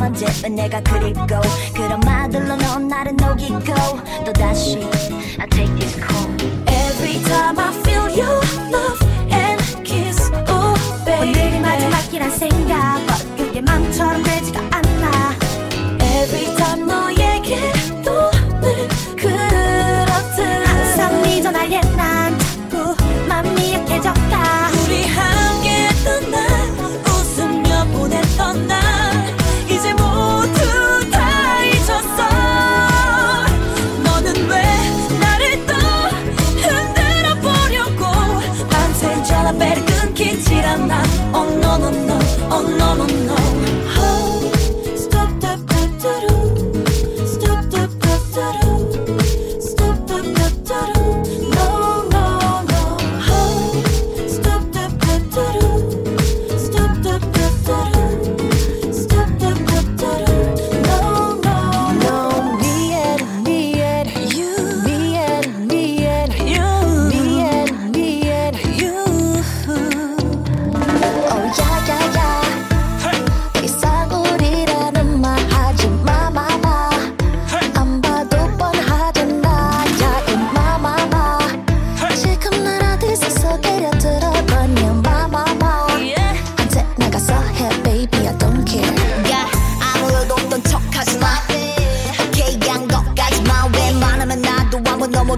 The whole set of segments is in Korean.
낭만 제은 내가 그리고 그런 말들로 넌 나를 녹이고 또다시 I take this call Every time I feel your love and kiss Oh baby 오늘이 마지막이란 생각 그게 망처럼 되지가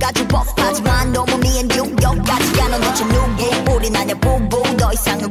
가지 법하지만 너무 me and you 여기까지야 넌 대체 누구? 우린 아냐 부부. 더 이상은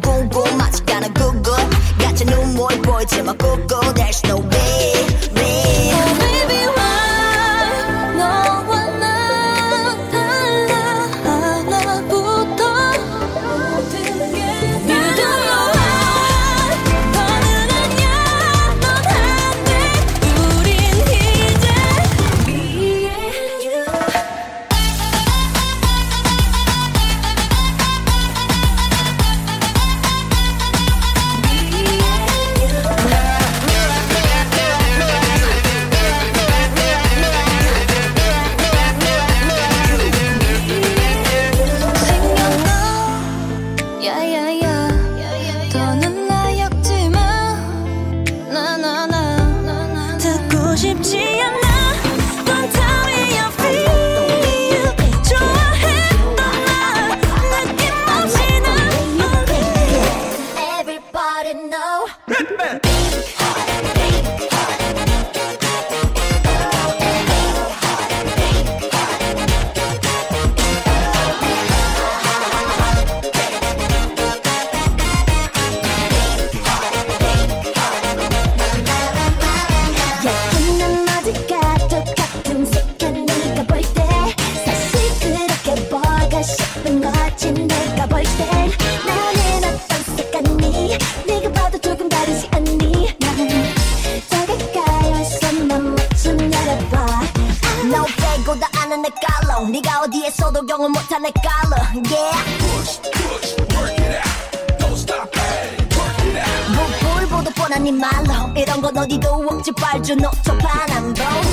아닌 말로 이런 건 어디도 없지. 빨주 노초 파남보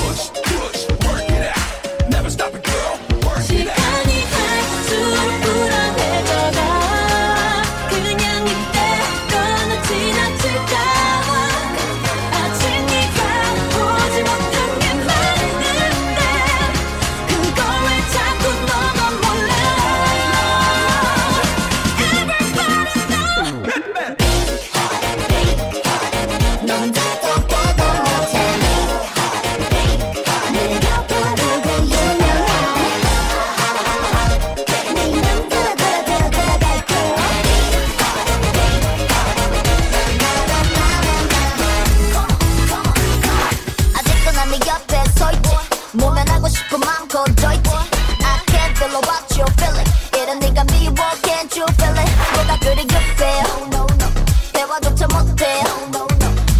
you feel it? 내가 그리 급해요? No, no, 대화조차 못해요.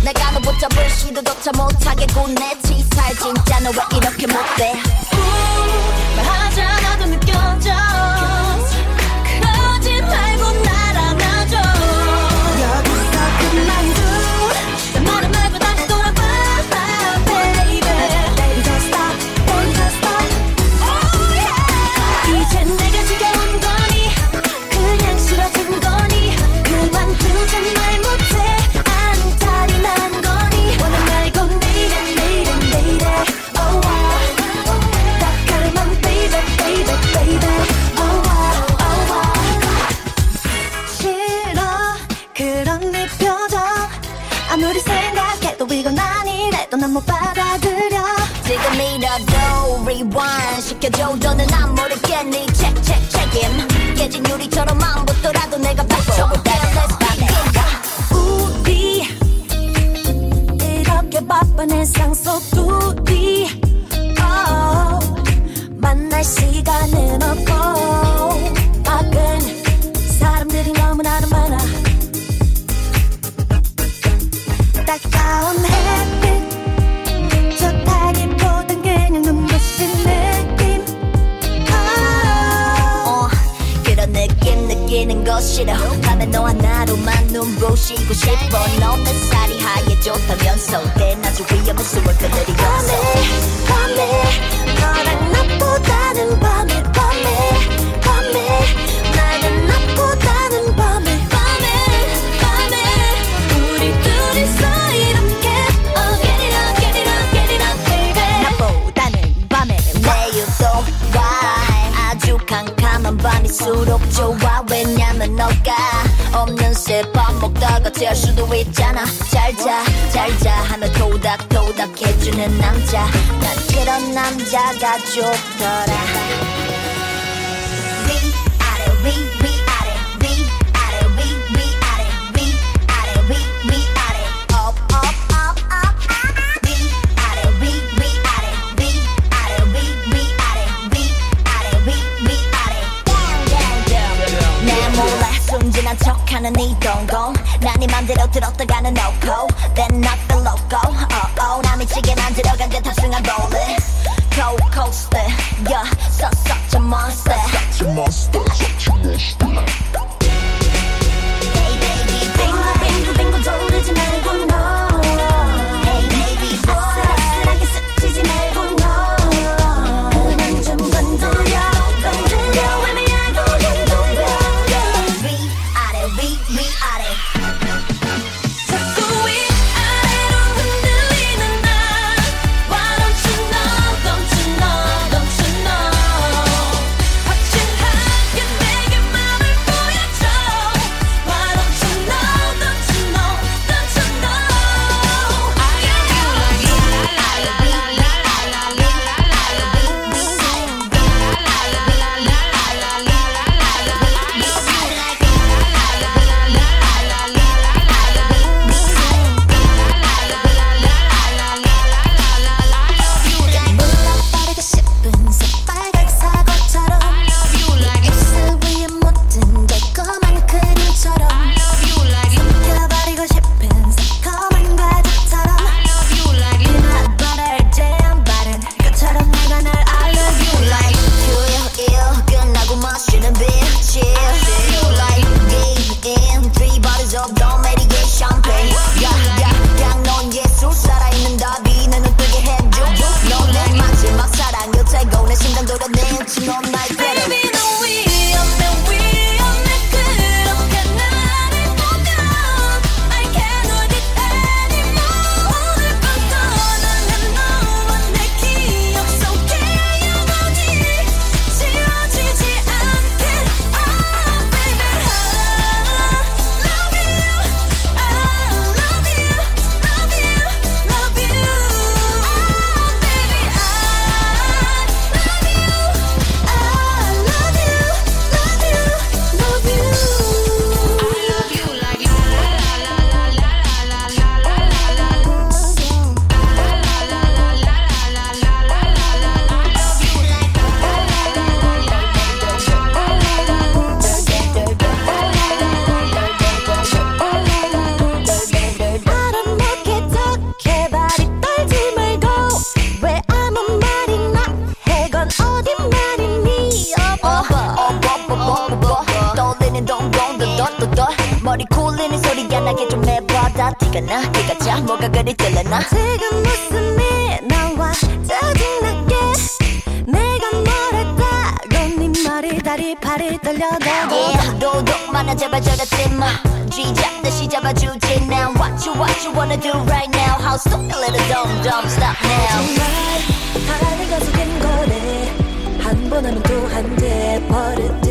내가 너 붙잡을 시도조차 못하겠고 내 치사해 진짜 너 왜 이렇게 못돼 지금이라도 rewind. 시켜줘 더는 안 모르겠니? Check check 책임 깨진 유리처럼 안 붙더라도 내가 받쳐볼게. Let's begin. 우리 이렇게 바쁜 일상 속 둘이 oh, 만날 시간은 없고 싫어. 밤에 너와 나로만 눈부시고 싶어. 너는 살이 하얘 좋다면서 내 아주 위험한 수월 그들이 밤에 밤에 너랑 나보다는 밤에 밤에 캄캄한 밤일수록 좋아. 왜냐면 너가 없는 새밥 먹다가 잘 수도 있잖아. 잘자 잘자 하며 토닥토닥 해주는 남자. 난 그런 남자가 좋더라. 위 아래 위 위 순진한 척하는 이 동공 난네 맘대로 들었다가는 no go then not the loco oh oh 나 미치게 만들어간 듯 탑승한 rolling cold coaster yeah such such a monster beat me out of 티가 나? 티가 차 뭐가 그리 들려나? 지금 일 나와 짜증나게. 내가 뭐랬다고 네 머리 다리 팔이 떨려도 Yeah, 도둑 많아 제발 저러지 마. 쥐잡듯이 잡아주지 now. What you what you wanna do right now? How stupid little dumb dumb stop now. 정말 하나가 속인 거래 한 번 하면 또 한대 버릇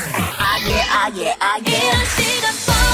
Ah, yeah, ah, yeah, ah, yeah.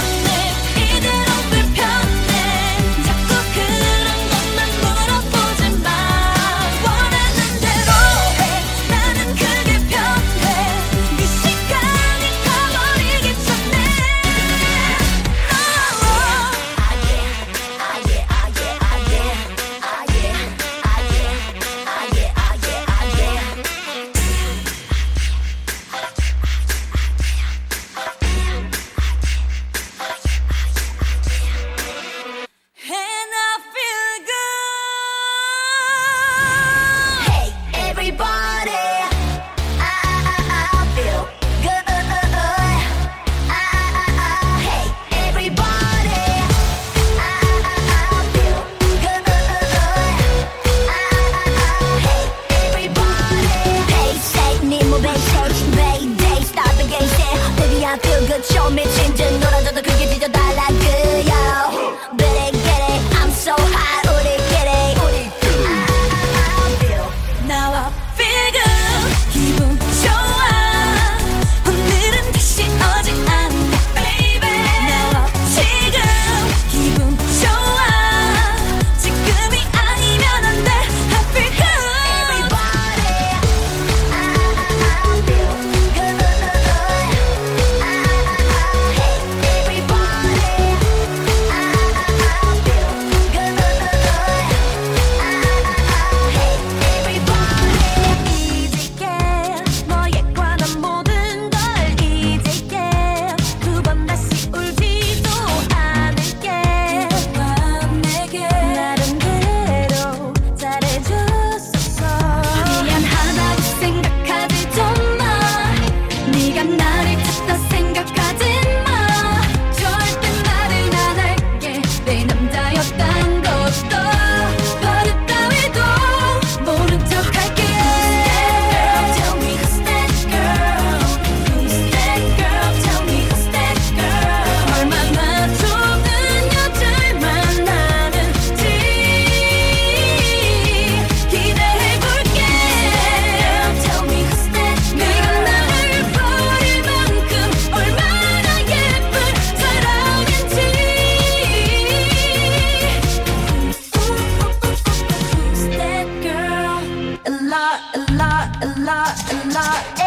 la la.